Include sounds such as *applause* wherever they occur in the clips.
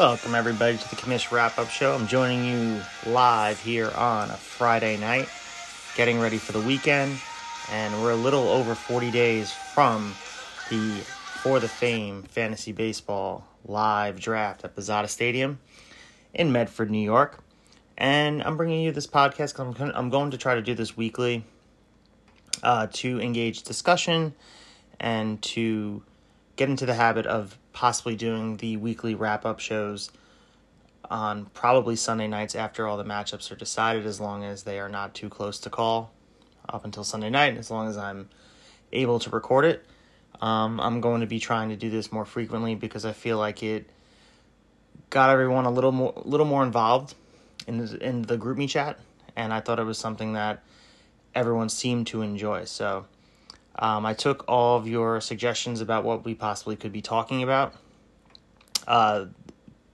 Welcome, everybody, to the Commish Wrap Up Show. I'm joining you live here on a Friday night, getting ready for the weekend, and we're a little over 40 days from the For the Fame Fantasy Baseball live draft at Bozada Stadium in Medford, New York. And I'm bringing you this podcast. Because I'm, I'm going to try to do this weekly uh, to engage discussion and to get into the habit of possibly doing the weekly wrap up shows on probably Sunday nights after all the matchups are decided, as long as they are not too close to call up until Sunday night, as long as I'm able to record it. Um, I'm going to be trying to do this more frequently because I feel like it got everyone a little more, little more involved in the, in the GroupMe chat, and I thought it was something that everyone seemed to enjoy. So um, I took all of your suggestions about what we possibly could be talking about. Uh,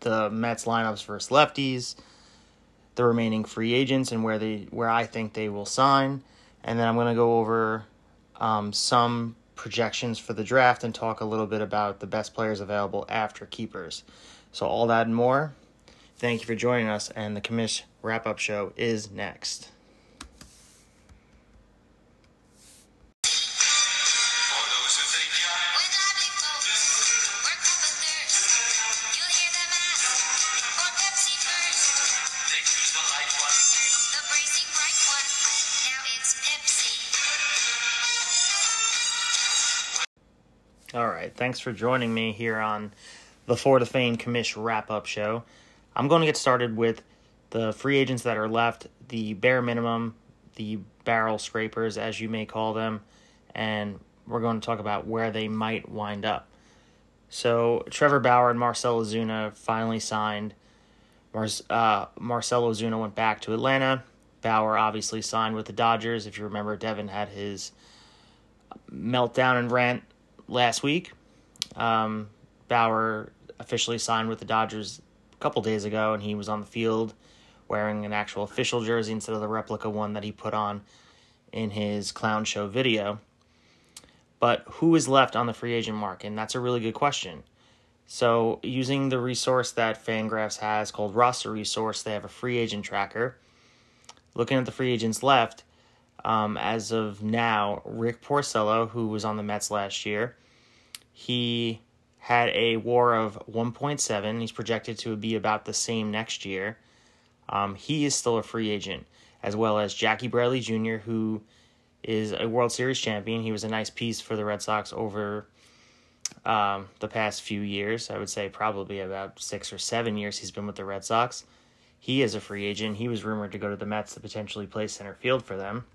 the Mets lineups versus lefties, the remaining free agents, and where they where I think they will sign, and then I'm going to go over um, some projections for the draft and talk a little bit about the best players available after keepers. So all that and more. Thank you for joining us, and the commish wrap up show is next. Thanks for joining me here on the For the Fame Commish wrap up show. I'm going to get started with the free agents that are left, the bare minimum, the barrel scrapers, as you may call them, and we're going to talk about where they might wind up. So, Trevor Bauer and Marcell Ozuna finally signed. Mar- uh, Marcell Ozuna went back to Atlanta. Bauer obviously signed with the Dodgers. If you remember, Devin had his meltdown and rant last week. Um, Bauer officially signed with the Dodgers a couple days ago, and he was on the field wearing an actual official jersey instead of the replica one that he put on in his clown show video. But who is left on the free agent market? And that's a really good question. So, using the resource that Fangraphs has called Roster Resource, they have a free agent tracker. Looking at the free agents left, um, as of now, Rick Porcello, who was on the Mets last year, he had a WAR of 1.7. He's projected to be about the same next year. Um, he is still a free agent, as well as Jackie Bradley Jr., who is a World Series champion. He was a nice piece for the Red Sox over um, the past few years. I would say probably about six or seven years he's been with the Red Sox. He is a free agent. He was rumored to go to the Mets to potentially play center field for them.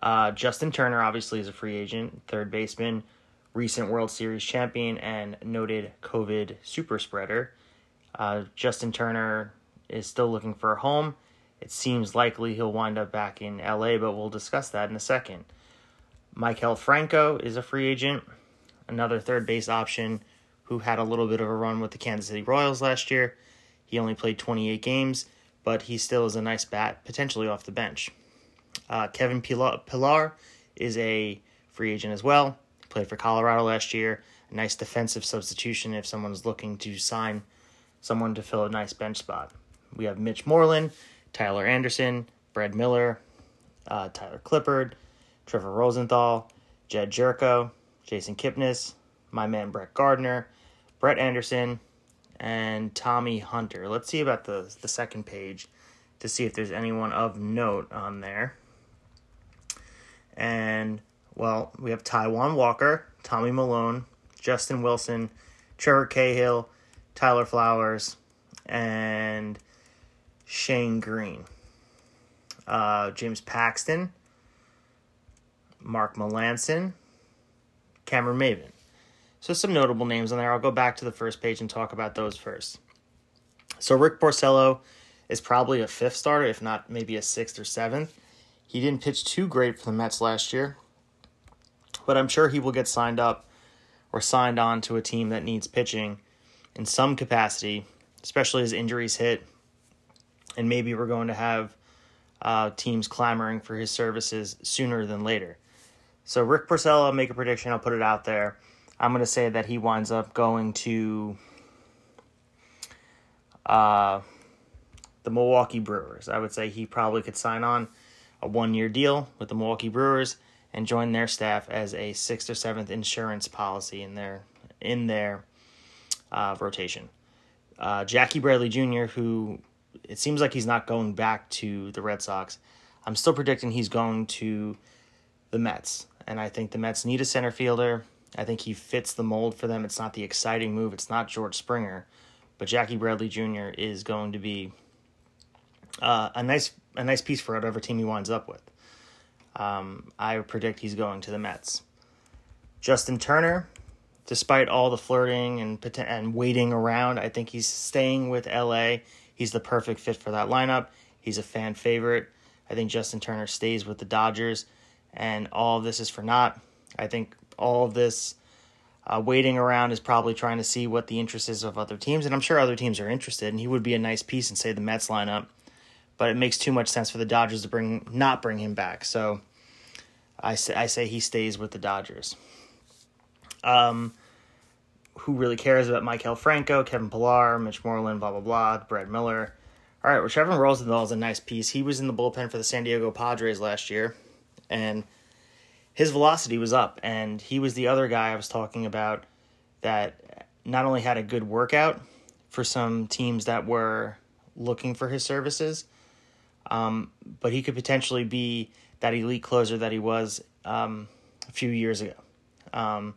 Uh, Justin Turner obviously is a free agent, third baseman, recent World Series champion, and noted COVID super spreader. Uh, Justin Turner is still looking for a home. It seems likely he'll wind up back in LA, but we'll discuss that in a second. Maikel Franco is a free agent, another third base option who had a little bit of a run with the Kansas City Royals last year. He only played 28 games, but he still is a nice bat, potentially off the bench. Uh, Kevin Pillar is a free agent as well. Played for Colorado last year. A nice defensive substitution if someone's looking to sign someone to fill a nice bench spot. We have Mitch Moreland, Tyler Anderson, Brad Miller, uh, Tyler Clippard, Trevor Rosenthal, Jedd Gyorko, Jason Kipnis, my man Brett Gardner, Brett Anderson, and Tommy Hunter. Let's see about the the second page to see if there's anyone of note on there. And, well, we have Taijuan Walker, Tommy Milone, Justin Wilson, Trevor Cahill, Tyler Flowers, and Shane Green. Uh, James Paxton, Mark Melancon, Cameron Maybin. So some notable names on there. I'll go back to the first page and talk about those first. So Rick Porcello is probably a fifth starter, if not maybe a sixth or seventh. He didn't pitch too great for the Mets last year, but I'm sure he will get signed up or signed on to a team that needs pitching in some capacity, especially as injuries hit. And maybe we're going to have uh, teams clamoring for his services sooner than later. So, Rick Porcello, I'll make a prediction, I'll put it out there. I'm going to say that he winds up going to Uh, the Milwaukee Brewers. I would say he probably could sign on a one year deal with the Milwaukee Brewers and join their staff as a sixth or seventh insurance policy in their in their uh, rotation. Uh, Jackie Bradley Jr., who it seems like he's not going back to the Red Sox. I'm still predicting he's going to the Mets, and I think the Mets need a center fielder. I think he fits the mold for them. It's not the exciting move. It's not George Springer, but Jackie Bradley Jr. is going to be uh, a nice a nice piece for whatever team he winds up with. Um, I predict he's going to the Mets. Justin Turner, despite all the flirting and and waiting around, I think he's staying with LA. He's the perfect fit for that lineup. He's a fan favorite. I think Justin Turner stays with the Dodgers, and all of this is for naught. I think all of this uh, waiting around is probably trying to see what the interest is of other teams, and I'm sure other teams are interested. And he would be a nice piece in say the Mets lineup, but it makes too much sense for the Dodgers to bring not bring him back. So I say I say he stays with the Dodgers. Um, who really cares about Maikel Franco, Kevin Pillar, Mitch Moreland, blah blah blah, Brad Miller. All right, well, Trevor Rosenthal is a nice piece. He was in the bullpen for the San Diego Padres last year, and his velocity was up. And he was the other guy I was talking about that not only had a good workout for some teams that were looking for his services, um, but he could potentially be that elite closer that he was um, a few years ago. Um,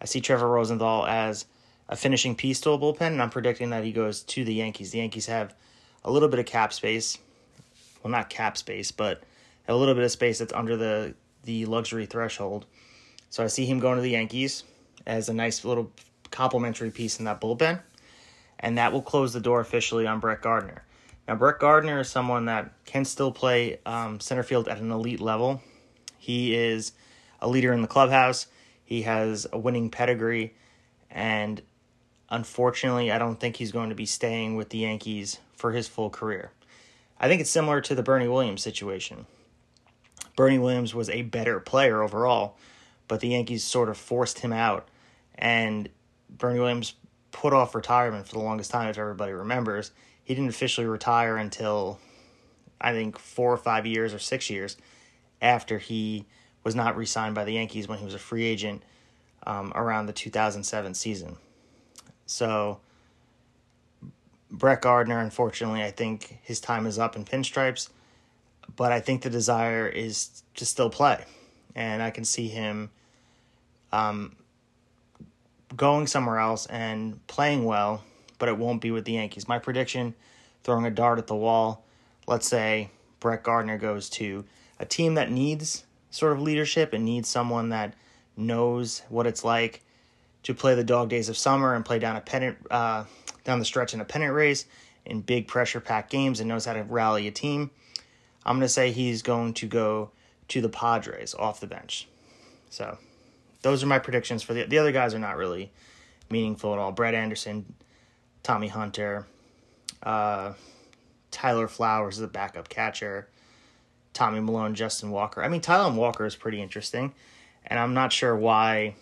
I see Trevor Rosenthal as a finishing piece to a bullpen, and I'm predicting that he goes to the Yankees. The Yankees have a little bit of cap space. Well, not cap space, but a little bit of space that's under the, the luxury threshold. So I see him going to the Yankees as a nice little complimentary piece in that bullpen. And that will close the door officially on Brett Gardner. Now, Brett Gardner is someone that can still play um, center field at an elite level. He is a leader in the clubhouse. He has a winning pedigree, and unfortunately, I don't think he's going to be staying with the Yankees for his full career. I think it's similar to the Bernie Williams situation. Bernie Williams was a better player overall, but the Yankees sort of forced him out, and Bernie Williams put off retirement for the longest time, if everybody remembers. He didn't officially retire until I think four or five years or six years after he was not re signed by the Yankees when he was a free agent um, around the 2007 season. So, Brett Gardner, unfortunately, I think his time is up in pinstripes, but I think the desire is to still play. And I can see him um, going somewhere else and playing well, but it won't be with the Yankees. My prediction throwing a dart at the wall, let's say Brett Gardner goes to a team that needs sort of leadership and needs someone that knows what it's like to play the dog days of summer and play down a pennant uh, down the stretch in a pennant race in big pressure packed games and knows how to rally a team. I'm going to say he's going to go to the Padres off the bench. So those are my predictions for the the other guys are not really meaningful at all. Brett Anderson, Tommy Hunter, uh, Tyler Flowers is a backup catcher. Tommy Milone, Justin Walker. I mean, Tyler Walker is pretty interesting, and I'm not sure why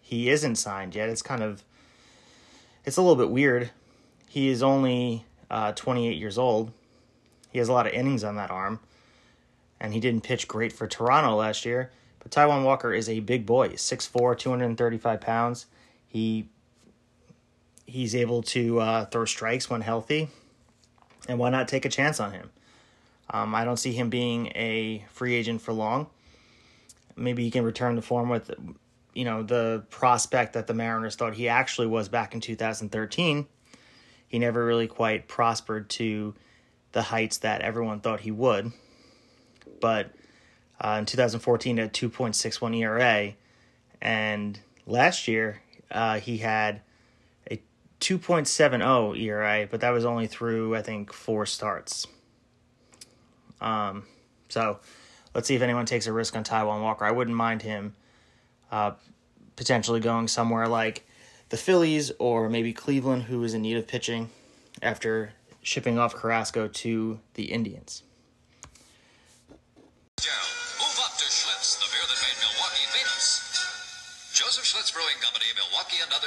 he isn't signed yet. It's kind of it's a little bit weird. He is only uh, 28 years old. He has a lot of innings on that arm, and he didn't pitch great for Toronto last year. But Taijuan Walker is a big boy, 6'4", 235 pounds. He he's able to uh, throw strikes when healthy, and why not take a chance on him? Um, I don't see him being a free agent for long. Maybe he can return to form with, you know, the prospect that the Mariners thought he actually was back in 2013. He never really quite prospered to the heights that everyone thought he would. But uh, in 2014, at 2.61 ERA, and last year uh, he had 2.70 ERA, but that was only through I think four starts. Um, so let's see if anyone takes a risk on Taijuan Walker. I wouldn't mind him uh, potentially going somewhere like the Phillies or maybe Cleveland, who is in need of pitching after shipping off Carrasco to the Indians.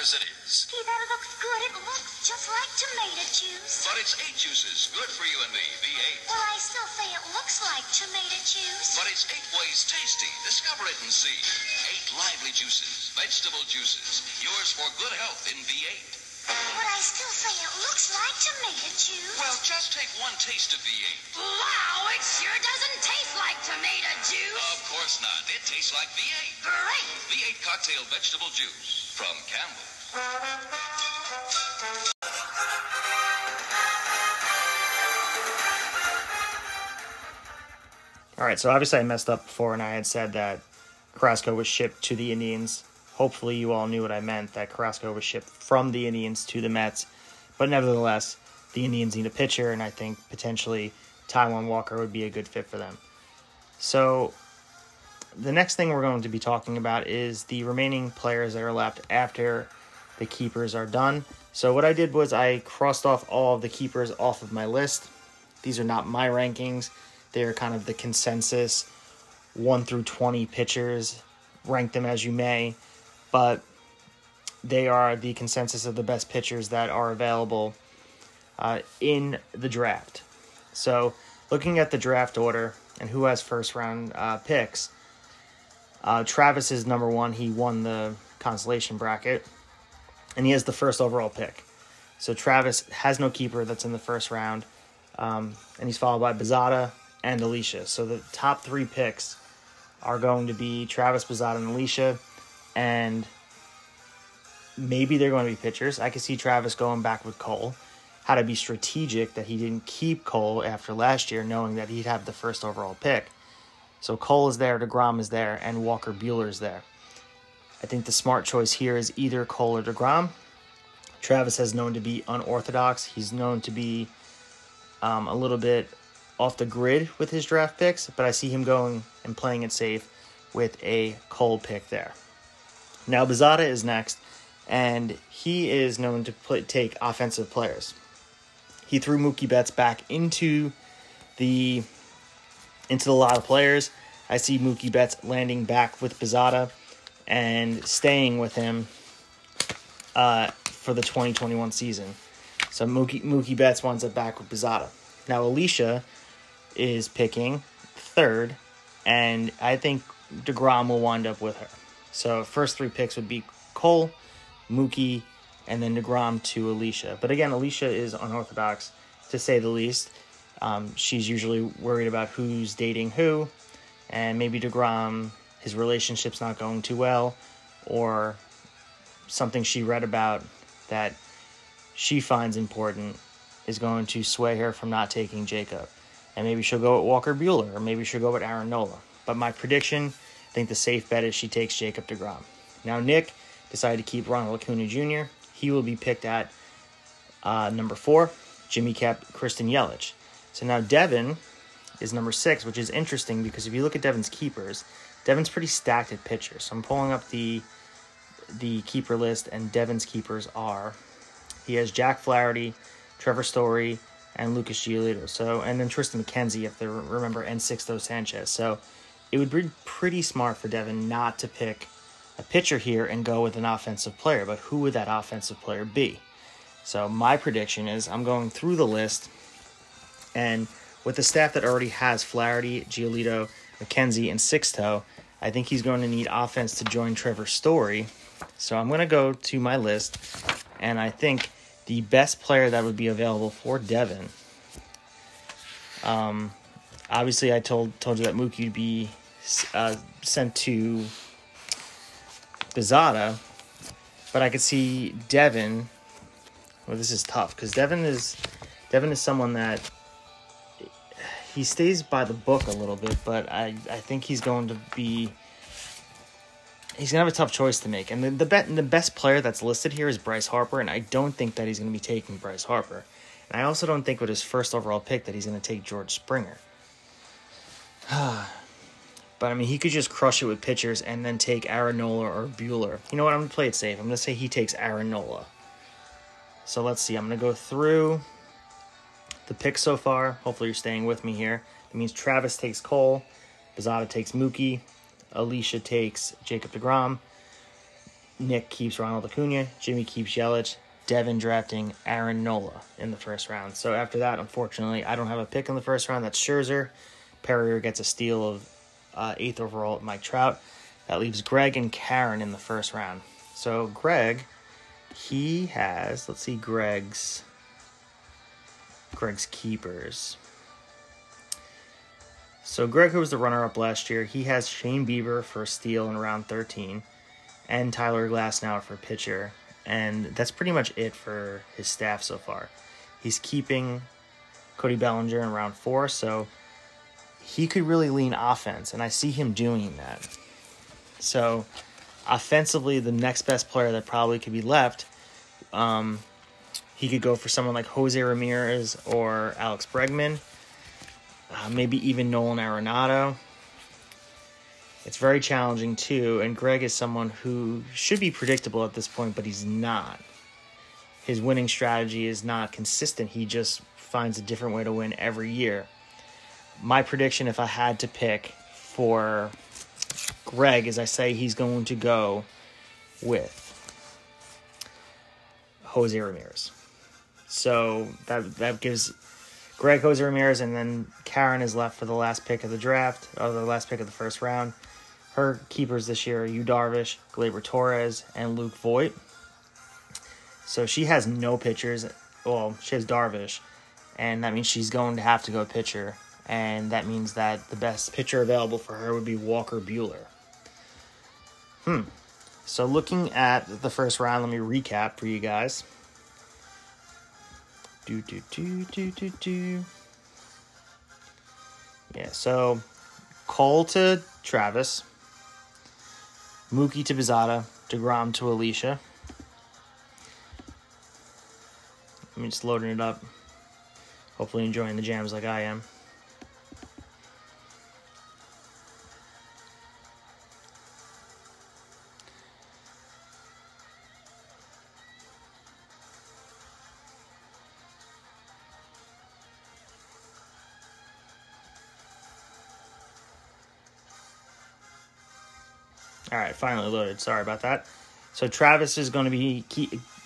Milwaukee, and other cities. Gee, that looks good. It looks just like tomato juice. But it's eight juices, good for you and me. V8. Well, I still say it looks like tomato juice. But it's eight ways tasty. Discover it and see. Eight lively juices, vegetable juices. Yours for good health in V8. But I still say it looks like tomato juice. Well, just take one taste of V8. wow, it sure doesn't taste like tomato juice. Of course not. It tastes like V8. Great. V8 cocktail vegetable juice from Campbell. All right, so obviously I messed up before and I had said that Carrasco was shipped to the Indians. Hopefully you all knew what I meant, that Carrasco was shipped from the Indians to the Mets. But nevertheless, the Indians need a pitcher, and I think potentially Taijuan Walker would be a good fit for them. So the next thing we're going to be talking about is the remaining players that are left after the keepers are done. So what I did was I crossed off all of the keepers off of my list. These are not my rankings. They're kind of the consensus 1 through 20 pitchers. Rank them as you may, but they are the consensus of the best pitchers that are available uh, in the draft. So, looking at the draft order and who has first round uh, picks, uh, Travis is number one. He won the consolation bracket, and he has the first overall pick. So Travis has no keeper that's in the first round, um, and he's followed by Bazada and Alicia. So the top three picks are going to be Travis, Bazada, and Alicia, and maybe they're going to be pitchers. I could see Travis going back with Cole. How to be strategic that he didn't keep Cole after last year, knowing that he'd have the first overall pick. So Cole is there, DeGrom is there, and Walker Buehler is there. I think the smart choice here is either Cole or DeGrom. Travis has known to be unorthodox. He's known to be um, a little bit off the grid with his draft picks, but I see him going and playing it safe with a Cole pick there. Now Bazada is next, and he is known to play, take offensive players. He threw Mookie Betts back into the into the lot of players. I see Mookie Betts landing back with Bazada and staying with him uh, for the 2021 season. So Mookie, Mookie Betts winds up back with Bazada. Now Alicia is picking third, and I think DeGrom will wind up with her. So first three picks would be Cole, Mookie, and then DeGrom to Alicia. But again, Alicia is unorthodox to say the least. Um, she's usually worried about who's dating who, and maybe DeGrom, his relationship's not going too well, or something she read about that she finds important is going to sway her from not taking Jacob. And maybe she'll go with Walker Buehler, or maybe she'll go with Aaron Nola. But my prediction, I think the safe bet is she takes Jacob DeGrom. Now, Nick decided to keep Ronald Acuna Jr. He will be picked at uh, number four. Jimmy kept Christian Yelich. So now Devin is number six, which is interesting because if you look at Devin's keepers, Devin's pretty stacked at pitchers. So I'm pulling up the the keeper list, and Devin's keepers are he has Jack Flaherty, Trevor Story, and Lucas Giolito. So and then Tristan McKenzie, if they remember, and Sixto Sanchez. So it would be pretty smart for Devin not to pick a pitcher here and go with an offensive player. But who would that offensive player be? So my prediction is I'm going through the list, and with the staff that already has Flaherty, Giolito, McKenzie, and Sixto, I think he's going to need offense to join Trevor Story. So I'm going to go to my list, and I think the best player that would be available for Devin. Um, obviously, I told told you that Mookie would be uh, sent to Bizada, but I could see Devin. Well, this is tough because Devin is Devin is someone that he stays by the book a little bit, but I, I think he's going to be he's gonna have a tough choice to make. And the the, bet, the best player that's listed here is Bryce Harper, and I don't think that he's gonna be taking Bryce Harper. And I also don't think with his first overall pick that he's gonna take George Springer. *sighs* but I mean, he could just crush it with pitchers and then take Aaron Nola or Buehler. You know what? I'm gonna play it safe. I'm gonna say he takes Aaron Nola. So let's see. I'm gonna go through the picks so far. Hopefully, you're staying with me here. That means Travis takes Cole, Bazada takes Mookie, Alicia takes Jacob DeGrom, Nick keeps Ronald Acuna, Jimmy keeps Yelich, Devin drafting Aaron Nola in the first round. So after that, unfortunately, I don't have a pick in the first round. That's Scherzer. Perrier gets a steal of uh, eighth overall at Mike Trout. That leaves Greg and Karen in the first round. So Greg, he has let's see Greg's Greg's keepers. So Greg, who was the runner-up last year, he has Shane Bieber for steal in round 13, and Tyler Glasnow for pitcher, and that's pretty much it for his staff so far. He's keeping Cody Bellinger in round four, so he could really lean offense, and I see him doing that. So, offensively, the next best player that probably could be left, um, he could go for someone like Jose Ramirez or Alex Bregman, uh, maybe even Nolan Arenado. It's very challenging too, and Greg is someone who should be predictable at this point, but he's not. His winning strategy is not consistent. He just finds a different way to win every year. My prediction, if I had to pick for Greg is I say he's going to go with Jose Ramirez. So that that gives Greg Jose Ramirez, and then Karen is left for the last pick of the draft, or the last pick of the first round. Her keepers this year are Yu Darvish, Gleyber Torres, and Luke Voit. So she has no pitchers. Well, she has Darvish, and that means she's going to have to go pitcher. And that means that the best pitcher available for her would be Walker Buehler. Hmm. So looking at the first round, let me recap for you guys. Do do do do do do. Yeah, so Cole to Travis, Mookie to Bizada, DeGrom to Alicia. Me just loading it up. Hopefully enjoying the jams like I am. Finally loaded. Sorry about that. So Travis is going to be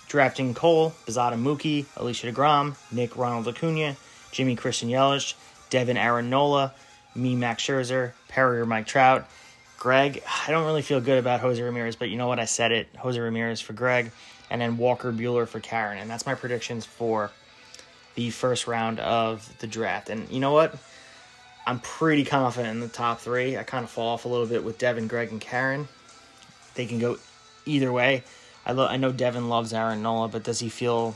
drafting Cole, Bizada Mookie, Alicia DeGrom, Nick Ronald Acuna, Jimmy Christian Yelich, Devin Aaron Nola, me Max Scherzer, Perrier Mike Trout, Greg. I don't really feel good about Jose Ramirez, but you know what? I said it. Jose Ramirez for Greg, and then Walker Buehler for Karen, and that's my predictions for the first round of the draft. And you know what? I'm pretty confident in the top three. I kind of fall off a little bit with Devin, Greg, and Karen. They can go either way. I lo- I know Devin loves Aaron Nola, but does he feel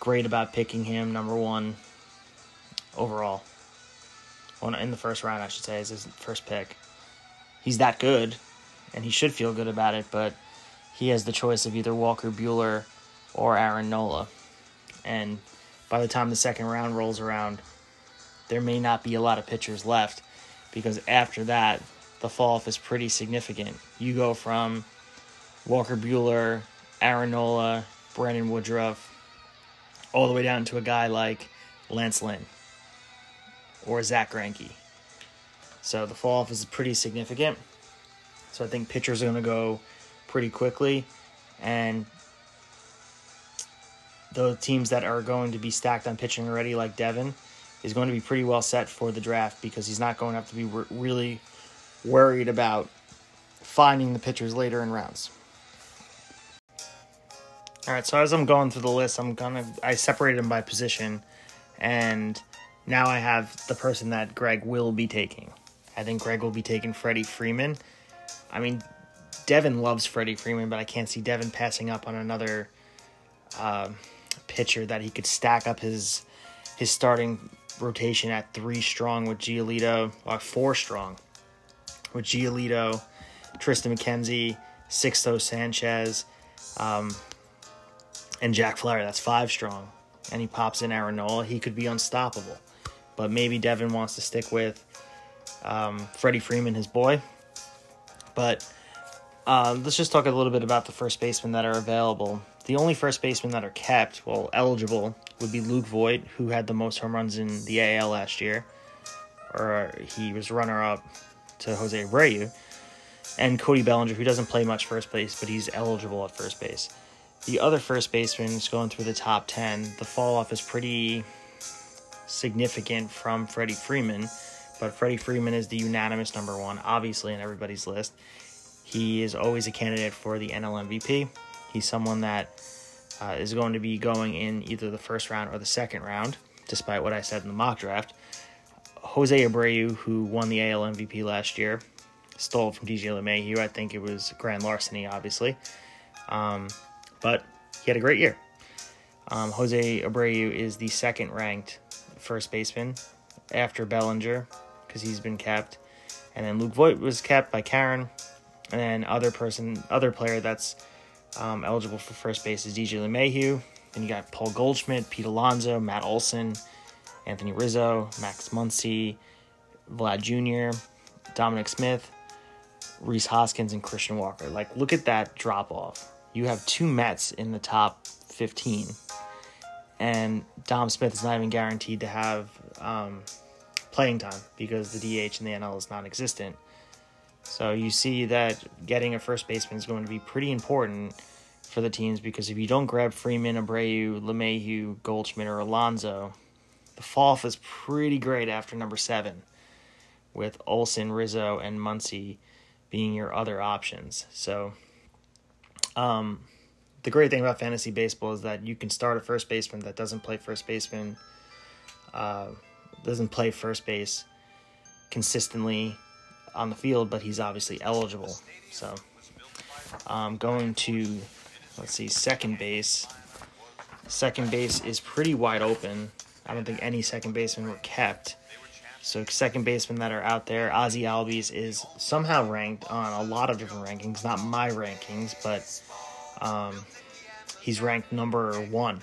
great about picking him number one overall? Well, in the first round, I should say, is his first pick. He's that good, and he should feel good about it, but he has the choice of either Walker Buehler or Aaron Nola. And by the time the second round rolls around, there may not be a lot of pitchers left because after that, the fall off is pretty significant. You go from Walker Buehler, Aaron Nola, Brandon Woodruff, all the way down to a guy like Lance Lynn or Zack Greinke. So the fall off is pretty significant. So I think pitchers are going to go pretty quickly, and the teams that are going to be stacked on pitching already, like Devin, is going to be pretty well set for the draft because he's not going to have to be re- really worried about finding the pitchers later in rounds. All right, so as I'm going through the list, I'm gonna I separated them by position, and now I have the person that Greg will be taking. I think Greg will be taking Freddie Freeman. I mean, Devin loves Freddie Freeman, but I can't see Devin passing up on another uh, pitcher that he could stack up his his starting rotation at three strong with Giolito, or four strong with Giolito, Tristan McKenzie, Sixto Sanchez, um, and Jack Flaherty. That's five strong. And he pops in Aaron Nola. He could be unstoppable. But maybe Devin wants to stick with um, Freddie Freeman, his boy. But uh, let's just talk a little bit about the first basemen that are available. The only first basemen that are kept, well, eligible, would be Luke Voit, who had the most home runs in the AL last year. Or he was runner up to Jose Abreu. and Cody Bellinger, who doesn't play much first base, but he's eligible at first base. The other first baseman is going through the top 10. The fall off is pretty significant from Freddie Freeman, but Freddie Freeman is the unanimous number one, obviously, in everybody's list. He is always a candidate for the NL MVP. He's someone that uh, is going to be going in either the first round or the second round, despite what I said in the mock draft. Jose Abreu, who won the AL MVP last year, stole from DJ LeMahieu. I think it was grand larceny, obviously. Um, but he had a great year. Um, Jose Abreu is the second ranked first baseman after Bellinger because he's been kept. And then Luke Voit was kept by Karen. And then other person, other player that's um, eligible for first base is DJ LeMahieu. Then you got Paul Goldschmidt, Pete Alonso, Matt Olson, Anthony Rizzo, Max Muncy, Vlad Jr., Dominic Smith, Rhys Hoskins, and Christian Walker. Like, look at that drop off. You have two Mets in the top 15, and Dom Smith is not even guaranteed to have um, playing time because the DH in the NL is non existent. So you see that getting a first baseman is going to be pretty important for the teams because if you don't grab Freeman, Abreu, LeMahieu, Goldschmidt, or Alonso, the fall is pretty great after number seven, with Olson, Rizzo, and Muncy being your other options. So, um, the great thing about fantasy baseball is that you can start a first baseman that doesn't play first baseman, uh, doesn't play first base consistently on the field, but he's obviously eligible. So, um, going to let's see, second base. Second base is pretty wide open. I don't think any second basemen were kept. So second basemen that are out there, Ozzie Albies is somehow ranked on a lot of different rankings, not my rankings, but um, he's ranked number one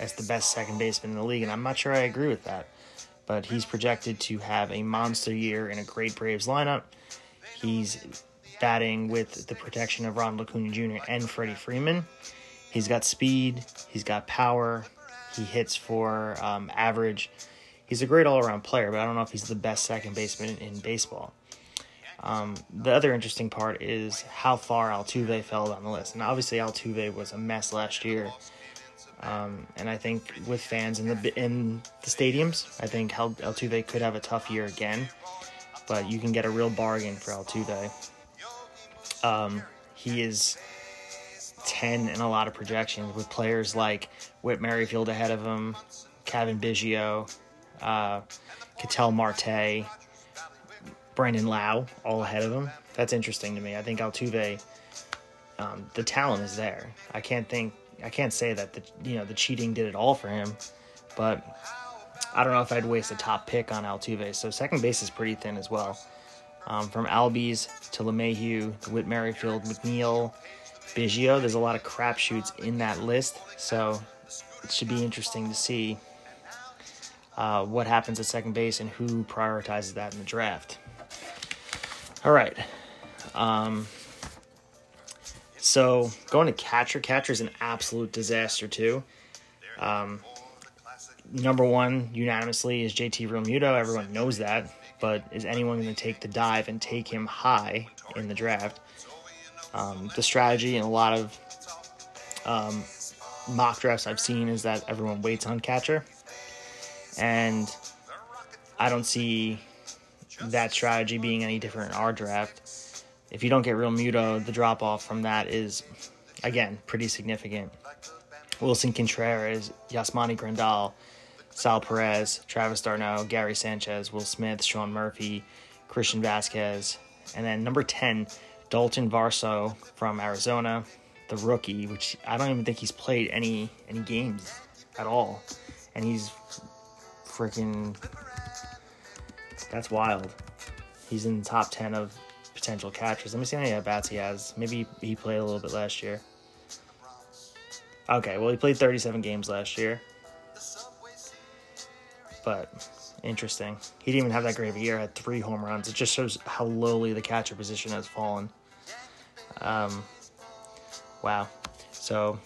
as the best second baseman in the league, and I'm not sure I agree with that. But he's projected to have a monster year in a great Braves lineup. He's batting with the protection of Ron Acuna Jr. and Freddie Freeman. He's got speed, he's got power, he hits for um, average. He's a great all around player, but I don't know if he's the best second baseman in baseball. Um, the other interesting part is how far Altuve fell down the list. And obviously, Altuve was a mess last year. Um, and I think with fans in the in the stadiums, I think Altuve could have a tough year again. But you can get a real bargain for Altuve. Um, he is 10 in a lot of projections with players like Whit Merrifield ahead of him, Cavan Biggio, uh, Ketel Marte, Brandon Lowe, all ahead of him. That's interesting to me. I think Altuve, um, the talent is there. I can't think, I can't say that the you know the cheating did it all for him, but I don't know if I'd waste a top pick on Altuve. So second base is pretty thin as well. Um, from Albies to LeMahieu, Whit Merrifield, McNeil, Biggio. There's a lot of crapshoots in that list, so it should be interesting to see uh, what happens at second base and who prioritizes that in the draft. All right. Um, so going to catcher, catcher is an absolute disaster too. Um, number one unanimously is JT Realmuto. Everyone knows that, but is anyone going to take the dive and take him high in the draft? Um, the strategy and a lot of um, mock drafts I've seen is that everyone waits on catcher, and I don't see that strategy being any different in our draft. If you don't get Realmuto, the drop off from that is again pretty significant. Willson Contreras, Yasmani Grandal, Sal Perez, Travis d'Arnaud, Gary Sanchez, Will Smith, Sean Murphy, Christian Vasquez, and then number 10, Daulton Varsho from Arizona, the rookie, which I don't even think he's played any any games at all, and he's freaking that's wild. He's in the top ten of potential catchers. Let me see how many at bats he has. Maybe he played a little bit last year. Okay, well he played 37 games last year, but interesting. He didn't even have that great of a year. Had three home runs. It just shows how lowly the catcher position has fallen. Um, wow. So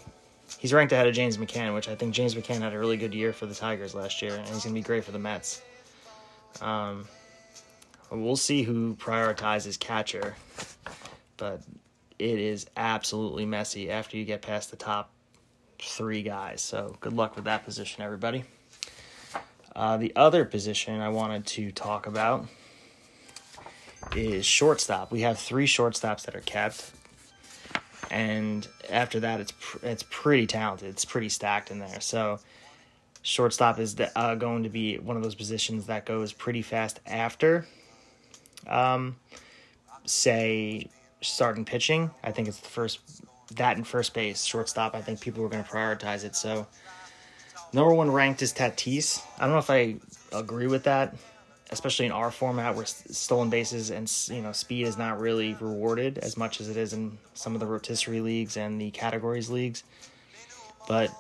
he's ranked ahead of James McCann, which I think James McCann had a really good year for the Tigers last year, and he's going to be great for the Mets. Um, we'll see who prioritizes catcher. but it is absolutely messy after you get past the top three guys. So good luck with that position, everybody. Uh, the other position I wanted to talk about is shortstop. We have three shortstops that are kept, and after that, it's pr- it's pretty talented. It's pretty stacked in there. So shortstop is the, uh, going to be one of those positions that goes pretty fast after, um, say starting pitching. I think it's the first that in first base, shortstop. I think people are going to prioritize it. So number one ranked is Tatis. I don't know if I agree with that, especially in our format where stolen bases and you know speed is not really rewarded as much as it is in some of the rotisserie leagues and the categories leagues. But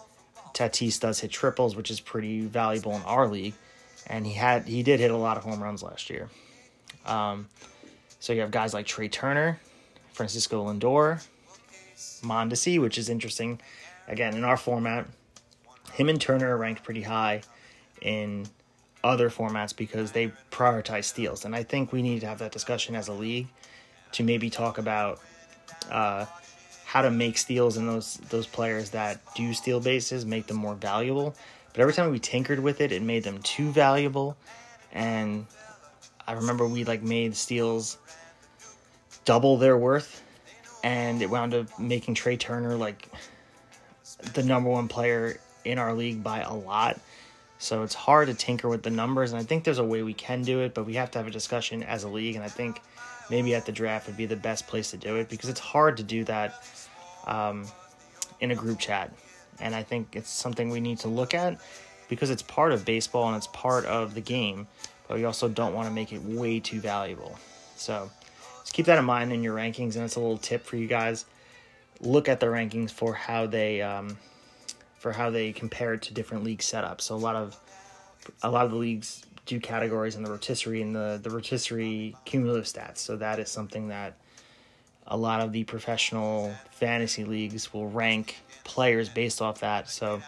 Tatis does hit triples, which is pretty valuable in our league, and he had he did hit a lot of home runs last year. Um, so you have guys like Trea Turner, Francisco Lindor, Mondesi, which is interesting. Again, in our format, him and Turner are ranked pretty high in other formats because they prioritize steals, and I think we need to have that discussion as a league to maybe talk about uh, how to make steals in those those players that do steal bases, make them more valuable. But every time we tinkered with it, it made them too valuable, and I remember we like made steals double their worth, and it wound up making Trea Turner like the number one player in our league by a lot. So it's hard to tinker with the numbers, and I think there's a way we can do it, but we have to have a discussion as a league, and I think maybe at the draft would be the best place to do it because it's hard to do that um, in a group chat, and I think it's something we need to look at because it's part of baseball and it's part of the game, but we also don't want to make it way too valuable. So just keep that in mind in your rankings, and it's a little tip for you guys. Look at the rankings for how they. Um, for how they compare to different league setups. So a lot of a lot of the leagues do categories in the rotisserie and the the rotisserie cumulative stats. So that is something that a lot of the professional fantasy leagues will rank players based off that. So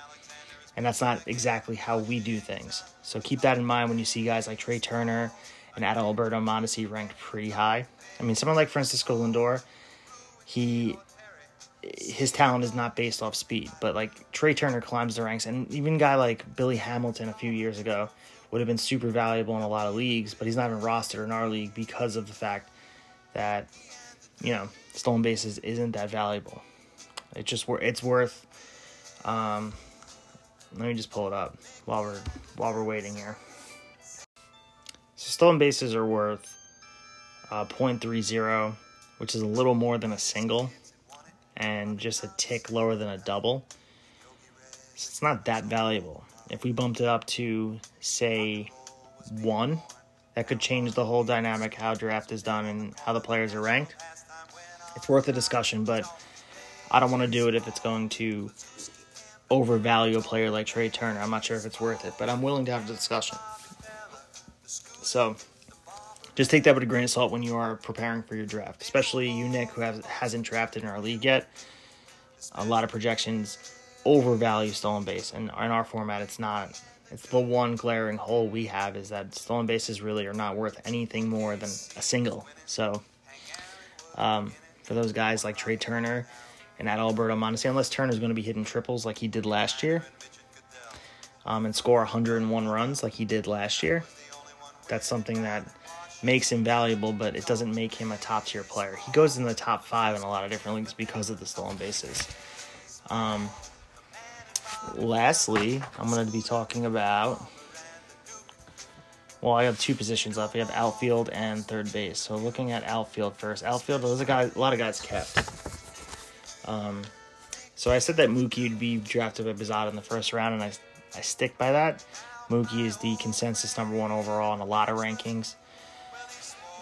and that's not exactly how we do things. So keep that in mind when you see guys like Trea Turner and Adalberto Mondesi ranked pretty high. I mean, someone like Francisco Lindor, he his talent is not based off speed, but like Trea Turner climbs the ranks, and even guy like Billy Hamilton a few years ago would have been super valuable in a lot of leagues, but he's not even rostered in our league because of the fact that you know stolen bases isn't that valuable. It's just it's worth. Um, let me just pull it up while we're while we're waiting here. So stolen bases are worth uh, 0.30, which is a little more than a single and just a tick lower than a double. So it's not that valuable. If we bumped it up to, say, one, that could change the whole dynamic how draft is done and how the players are ranked. It's worth a discussion, but I don't want to do it if it's going to overvalue a player like Trea Turner. I'm not sure if it's worth it, but I'm willing to have a discussion. So just take that with a grain of salt when you are preparing for your draft, especially you, Nick, who has, hasn't drafted in our league yet. A lot of projections overvalue stolen base, and in our format, it's not. It's the one glaring hole we have is that stolen bases really are not worth anything more than a single. So, um, for those guys like Trea Turner and Adalberto Mondesi, unless Turner's going to be hitting triples like he did last year, um, and score 101 runs like he did last year, that's something that makes him valuable, but it doesn't make him a top tier player. He goes in the top five in a lot of different leagues because of the stolen bases. Um, lastly, I'm going to be talking about. Well, I have two positions left. We have outfield and third base. So looking at outfield first, outfield there's a guy, a lot of guys kept. Um, so I said that Mookie would be drafted by Bizada in the first round, and I I stick by that. Mookie is the consensus number one overall in a lot of rankings.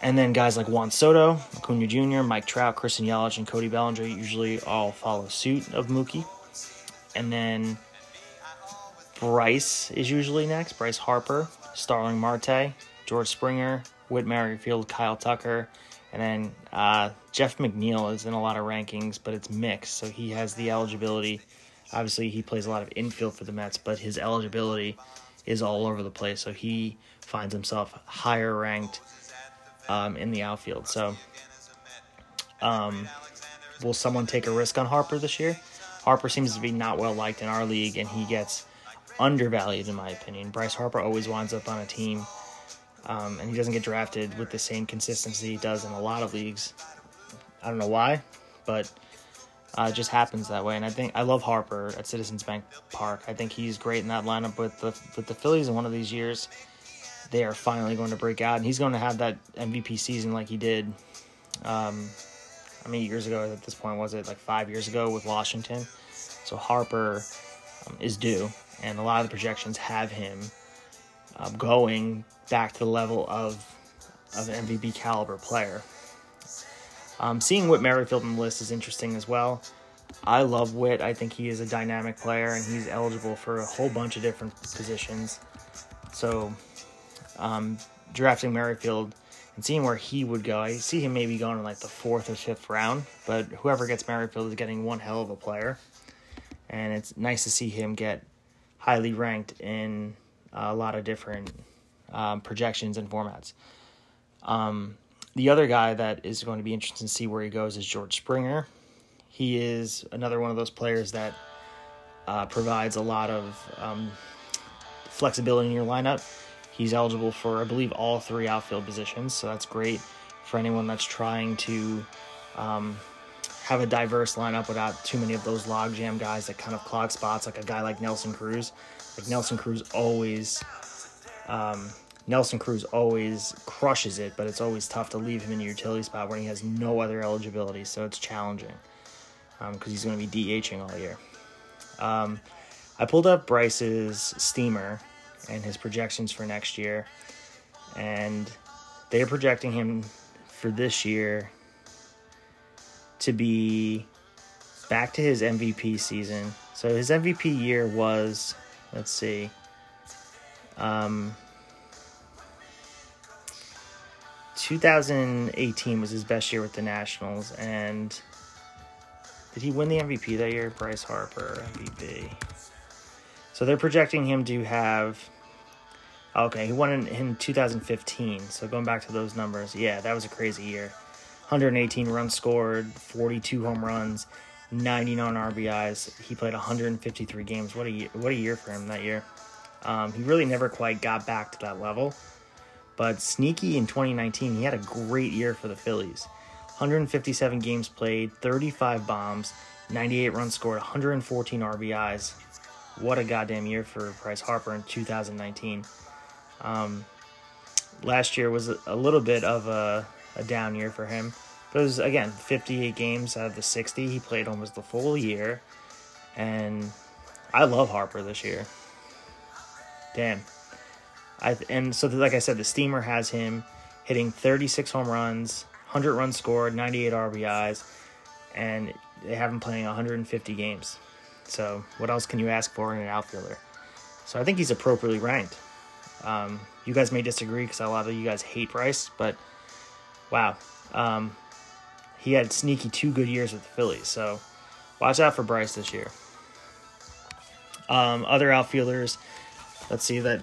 And then guys like Juan Soto, Acuna Jr., Mike Trout, Christian Yelich, and Cody Bellinger usually all follow suit of Mookie. And then Bryce is usually next. Bryce Harper, Starling Marte, George Springer, Whit Merrifield, Kyle Tucker, and then uh, Jeff McNeil is in a lot of rankings, but it's mixed. So he has the eligibility. Obviously, he plays a lot of infield for the Mets, but his eligibility is all over the place. So he finds himself higher ranked um, in the outfield. So Um, will someone take a risk on Harper this year? Harper seems to be not well liked in our league, and he gets undervalued in my opinion. Bryce Harper always winds up on a team, um, and he doesn't get drafted with the same consistency he does in a lot of leagues. I don't know why, but uh, it just happens that way. And I think I love Harper at Citizens Bank Park. I think he's great in that lineup with the with the Phillies. In one of these years, they are finally going to break out, and he's going to have that MVP season like he did. Um, how many years ago at this point was it? Like five years ago with Washington. So Harper um, is due, and a lot of the projections have him um, going back to the level of of an MVP caliber player. Um, seeing Whit Merrifield on the list is interesting as well. I love Whit. I think he is a dynamic player, and he's eligible for a whole bunch of different positions. So, um, drafting Merrifield and seeing where he would go, I see him maybe going in like the fourth or fifth round. But whoever gets Merrifield is getting one hell of a player, and it's nice to see him get highly ranked in a lot of different um, projections and formats. Um, the other guy that is going to be interesting to see where he goes is George Springer. He is another one of those players that uh, provides a lot of um, flexibility in your lineup. He's eligible for, I believe, all three outfield positions, so that's great for anyone that's trying to um, have a diverse lineup without too many of those logjam guys that kind of clog spots, like a guy like Nelson Cruz. Like Nelson Cruz always um, Nelson Cruz always crushes it, but it's always tough to leave him in a utility spot when he has no other eligibility, so it's challenging because um, he's going to be DHing all year. Um, I pulled up Bryce's steamer and his projections for next year, and they are projecting him for this year to be back to his MVP season. So his MVP year was, let's see, um, 2018 was his best year with the Nationals, and did he win the MVP that year? Bryce Harper MVP. So they're projecting him to have. Okay, he won in, in 2015. So going back to those numbers, yeah, that was a crazy year. 118 runs scored, 42 home runs, 99 RBIs. He played 153 games. What a year, what a year for him that year. Um, he really never quite got back to that level. But sneaky in 2019, he had a great year for the Phillies. 157 games played, 35 bombs, 98 runs scored, 114 RBIs. What a goddamn year for Bryce Harper in 2019. Um, last year was a little bit of a, a down year for him. But it was, again, 58 games out of the 60. He played almost the full year. And I love Harper this year. Damn. I and so like I said, the steamer has him hitting 36 home runs, 100 runs scored, 98 RBIs, and they have him playing 150 games. So what else can you ask for in an outfielder? So I think he's appropriately ranked. Um, you guys may disagree because a lot of you guys hate Bryce, but wow, um, he had sneaky two good years with the Phillies. So watch out for Bryce this year. Um, other outfielders, let's see that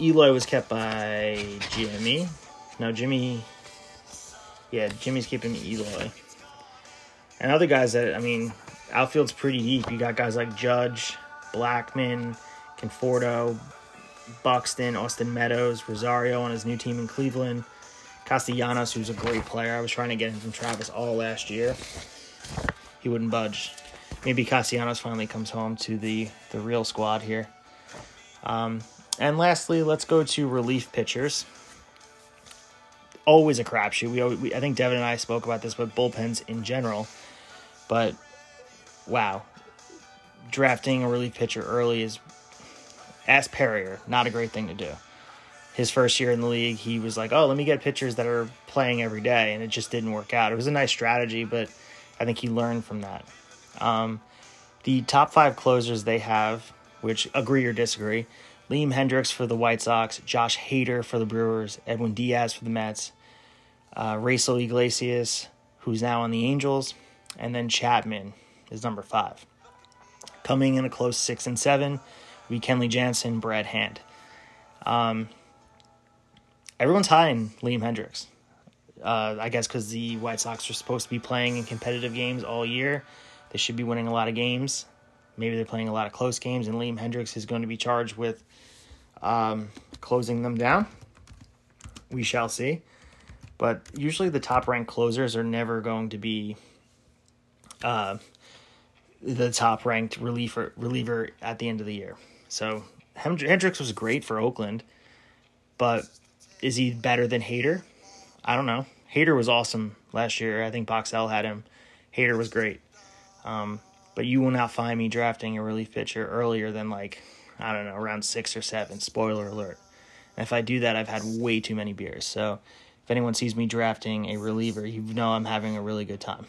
Eloy was kept by Jimmy. No, Jimmy. Yeah, Jimmy's keeping Eloy. And other guys that, I mean, outfield's pretty deep. You got guys like Judge, Blackmon, Conforto, Buxton, Austin Meadows, Rosario on his new team in Cleveland, Castellanos, who's a great player. I was trying to get him from Travis all last year. He wouldn't budge. Maybe Castellanos finally comes home to the, the real squad here. Um, and lastly, let's go to relief pitchers. Always a crapshoot. We, we I think Devin and I spoke about this, but bullpens in general. But wow, drafting a relief pitcher early is, as Perrier, not a great thing to do. His first year in the league, he was like, "Oh, let me get pitchers that are playing every day," and it just didn't work out. It was a nice strategy, but I think he learned from that. Um, the top five closers they have, which agree or disagree, Liam Hendriks for the White Sox, Josh Hader for the Brewers, Edwin Diaz for the Mets, uh, Raisel Iglesias, who's now on the Angels, and then Chapman is number five. Coming in a close six and seven, we Kenley Jansen, Brad Hand. Um, everyone's high in Liam Hendriks. Uh, I guess because the White Sox are supposed to be playing in competitive games all year, they should be winning a lot of games. Maybe they're playing a lot of close games, and Liam Hendriks is going to be charged with um, closing them down. We shall see. But usually, the top ranked closers are never going to be uh, the top ranked reliever reliever at the end of the year. So Hendriks was great for Oakland, but is he better than Hader? I don't know. Hader was awesome last year. I think Boxell had him. Hader was great. Um, but you will not find me drafting a relief pitcher earlier than like I don't know around six or seven. Spoiler alert. And if I do that, I've had way too many beers. So if anyone sees me drafting a reliever, you know I'm having a really good time.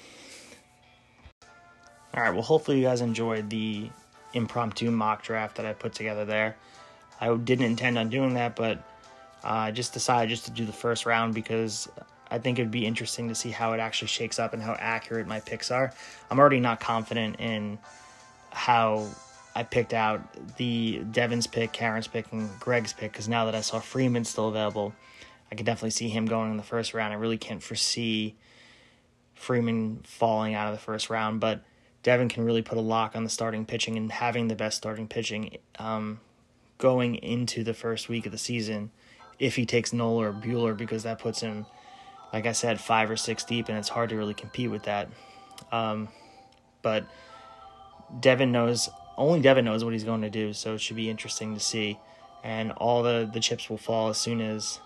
All right. Well, hopefully you guys enjoyed the impromptu mock draft that I put together there. I didn't intend on doing that, but uh, I just decided just to do the first round because I think it'd be interesting to see how it actually shakes up and how accurate my picks are. I'm already not confident in how I picked out the Devin's pick, Karen's pick, and Greg's pick because now that I saw Freeman still available, I could definitely see him going in the first round. I really can't foresee Freeman falling out of the first round, but Devin can really put a lock on the starting pitching and having the best starting pitching um, going into the first week of the season if he takes Nola or Buehler because that puts him, like I said, five or six deep and it's hard to really compete with that. Um, but Devin knows, only Devin knows what he's going to do, so it should be interesting to see. And all the, the chips will fall as soon as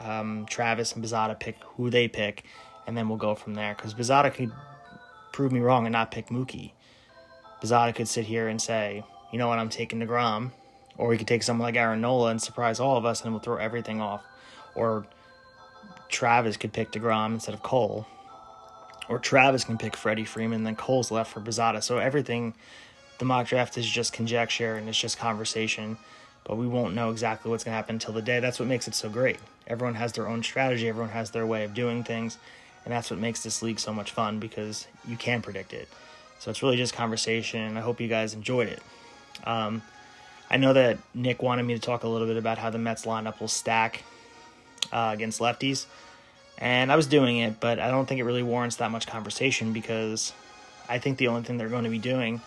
um, Travis and Bizada pick who they pick, and then we'll go from there. Because Bizada could prove me wrong and not pick Mookie. Bizada could sit here and say, you know what, I'm taking DeGrom. Or he could take someone like Aaron Nola and surprise all of us and we'll throw everything off. Or Travis could pick DeGrom instead of Cole. Or Travis can pick Freddie Freeman, then Cole's left for Bizada. So everything, the mock draft is just conjecture and it's just conversation. But we won't know exactly what's going to happen until the day. That's what makes it so great. Everyone has their own strategy, everyone has their way of doing things and that's what makes this league so much fun because you can predict it. So it's really just conversation, I hope you guys enjoyed it. Um, I know that Nick wanted me to talk a little bit about how the Mets lineup will stack uh, against lefties, and I was doing it, but I don't think it really warrants that much conversation because I think the only thing they're going to be doing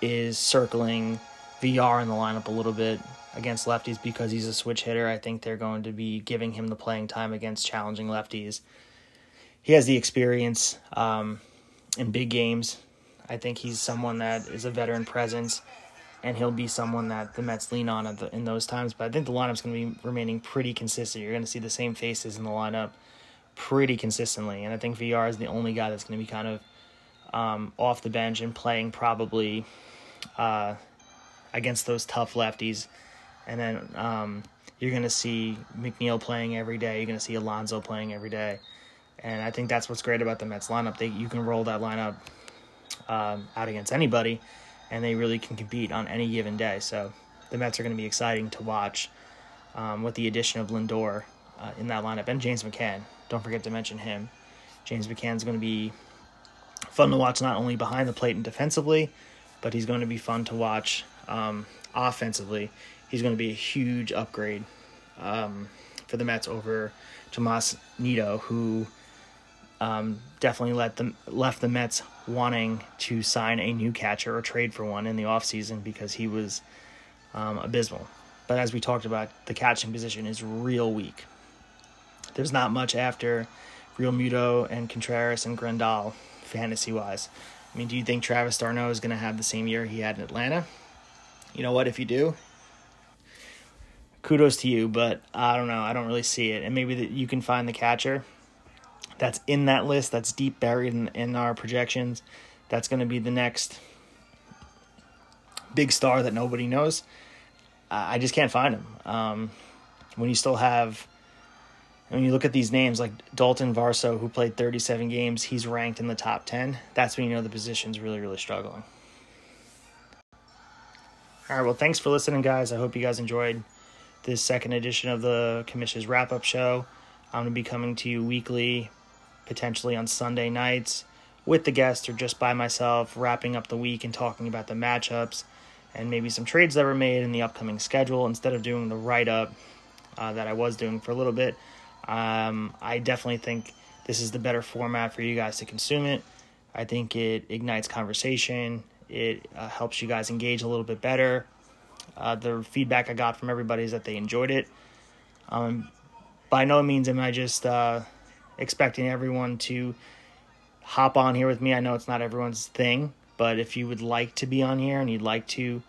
is circling Villar in the lineup a little bit against lefties because he's a switch hitter. I think they're going to be giving him the playing time against challenging lefties he has the experience um, in big games. I think he's someone that is a veteran presence, and he'll be someone that the Mets lean on in those times. But I think the lineup's going to be remaining pretty consistent. You're going to see the same faces in the lineup pretty consistently, and I think Villar is the only guy that's going to be kind of um, off the bench and playing probably uh, against those tough lefties. And then um, you're going to see McNeil playing every day. You're going to see Alonso playing every day. And I think that's what's great about the Mets lineup. They you can roll that lineup um, out against anybody, and they really can compete on any given day. So the Mets are going to be exciting to watch um, with the addition of Lindor uh, in that lineup and James McCann. Don't forget to mention him. James McCann is going to be fun to watch not only behind the plate and defensively, but he's going to be fun to watch um, offensively. He's going to be a huge upgrade um, for the Mets over Tomas Nido, who um, definitely let them left the Mets wanting to sign a new catcher or trade for one in the offseason because he was um, abysmal. But as we talked about, the catching position is real weak. There's not much after Realmuto and Contreras and Grandal, fantasy wise. I mean, do you think Travis d'Arnaud is going to have the same year he had in Atlanta? You know what? If you do, kudos to you, but I don't know. I don't really see it. And maybe that you can find the catcher that's in that list, that's deep buried in, in our projections. That's going to be the next big star that nobody knows. I just can't find him. Um, when you still have, when you look at these names like Daulton Varsho, who played 37 games, he's ranked in the top 10. That's when you know the position's really, really struggling. All right, well, thanks for listening, guys. I hope you guys enjoyed this second edition of the Commission's wrap up show. I'm going to be coming to you weekly, potentially on Sunday nights with the guests or just by myself, wrapping up the week and talking about the matchups and maybe some trades that were made in the upcoming schedule instead of doing the write up uh, that I was doing for a little bit. Um, I definitely think this is the better format for you guys to consume it. I think it ignites conversation. It uh, helps you guys engage a little bit better. Uh, the feedback I got from everybody is that they enjoyed it. Um, by no means am I just uh, expecting everyone to hop on here with me. I know it's not everyone's thing, but if you would like to be on here and you'd like to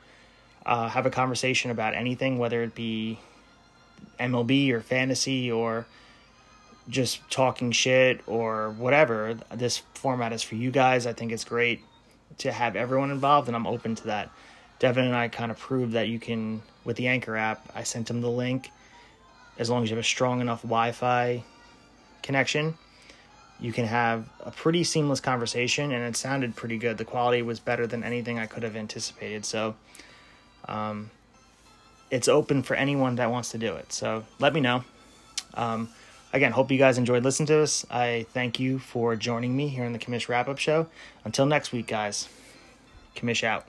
uh, have a conversation about anything, whether it be MLB or fantasy or just talking shit or whatever, this format is for you guys. I think it's great to have everyone involved, and I'm open to that. Devin and I kind of proved that you can, with the Anchor app, I sent him the link. As long as you have a strong enough Wi Fi connection, you can have a pretty seamless conversation, and it sounded pretty good. The quality was better than anything I could have anticipated. So, um, it's open for anyone that wants to do it. So, let me know. Um, again, hope you guys enjoyed listening to us. I thank you for joining me here in the Commish Wrap Up Show. Until next week, guys, Commish out.